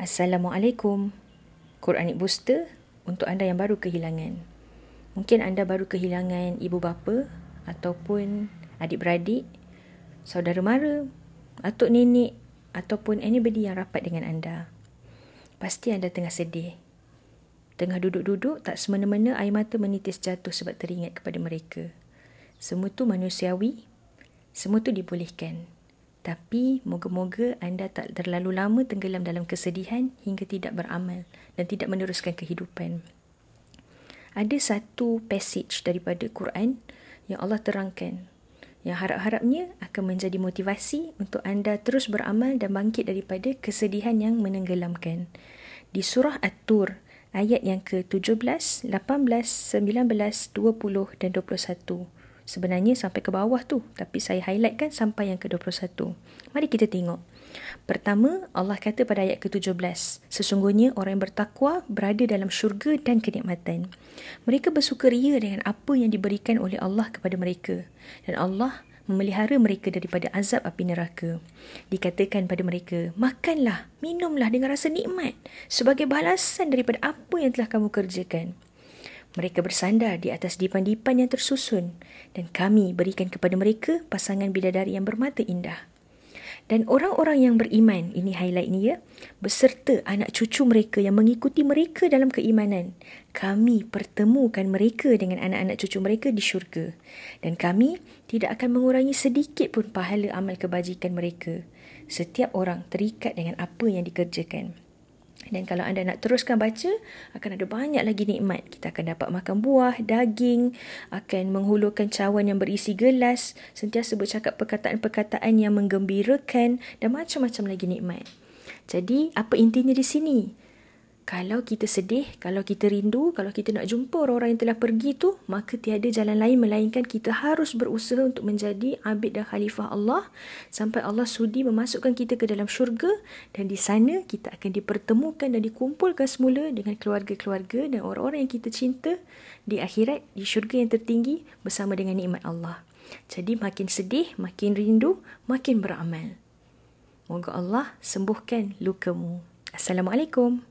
Assalamualaikum. Quranic Booster untuk anda yang baru kehilangan. Mungkin anda baru kehilangan ibu bapa ataupun adik-beradik, saudara mara, atuk nenek ataupun anybody yang rapat dengan anda. Pasti anda tengah sedih. Tengah duduk-duduk tak semena-mena air mata menitis jatuh sebab teringat kepada mereka. Semua tu manusiawi, semua tu dibolehkan. Tapi moga-moga anda tak terlalu lama tenggelam dalam kesedihan hingga tidak beramal dan tidak meneruskan kehidupan. Ada satu passage daripada Quran yang Allah terangkan yang harap-harapnya akan menjadi motivasi untuk anda terus beramal dan bangkit daripada kesedihan yang menenggelamkan. Di surah At-Tur ayat yang ke-17, 18, 19, 20 dan 21 sebenarnya sampai ke bawah tu tapi saya highlightkan sampai yang ke-21. Mari kita tengok. Pertama, Allah kata pada ayat ke-17, sesungguhnya orang yang bertakwa berada dalam syurga dan kenikmatan. Mereka bersukaria dengan apa yang diberikan oleh Allah kepada mereka dan Allah memelihara mereka daripada azab api neraka. Dikatakan pada mereka, makanlah, minumlah dengan rasa nikmat sebagai balasan daripada apa yang telah kamu kerjakan. Mereka bersandar di atas dipan-dipan yang tersusun dan kami berikan kepada mereka pasangan bidadari yang bermata indah. Dan orang-orang yang beriman, ini highlight ni ya, beserta anak cucu mereka yang mengikuti mereka dalam keimanan, kami pertemukan mereka dengan anak-anak cucu mereka di syurga. Dan kami tidak akan mengurangi sedikit pun pahala amal kebajikan mereka. Setiap orang terikat dengan apa yang dikerjakan. Dan kalau anda nak teruskan baca, akan ada banyak lagi nikmat. Kita akan dapat makan buah, daging, akan menghulurkan cawan yang berisi gelas, sentiasa bercakap perkataan-perkataan yang menggembirakan dan macam-macam lagi nikmat. Jadi, apa intinya di sini? Kalau kita sedih, kalau kita rindu, kalau kita nak jumpa orang-orang yang telah pergi tu, maka tiada jalan lain melainkan kita harus berusaha untuk menjadi abid dan khalifah Allah sampai Allah sudi memasukkan kita ke dalam syurga dan di sana kita akan dipertemukan dan dikumpulkan semula dengan keluarga-keluarga dan orang-orang yang kita cinta di akhirat, di syurga yang tertinggi bersama dengan nikmat Allah. Jadi makin sedih, makin rindu, makin beramal. Moga Allah sembuhkan lukamu. Assalamualaikum.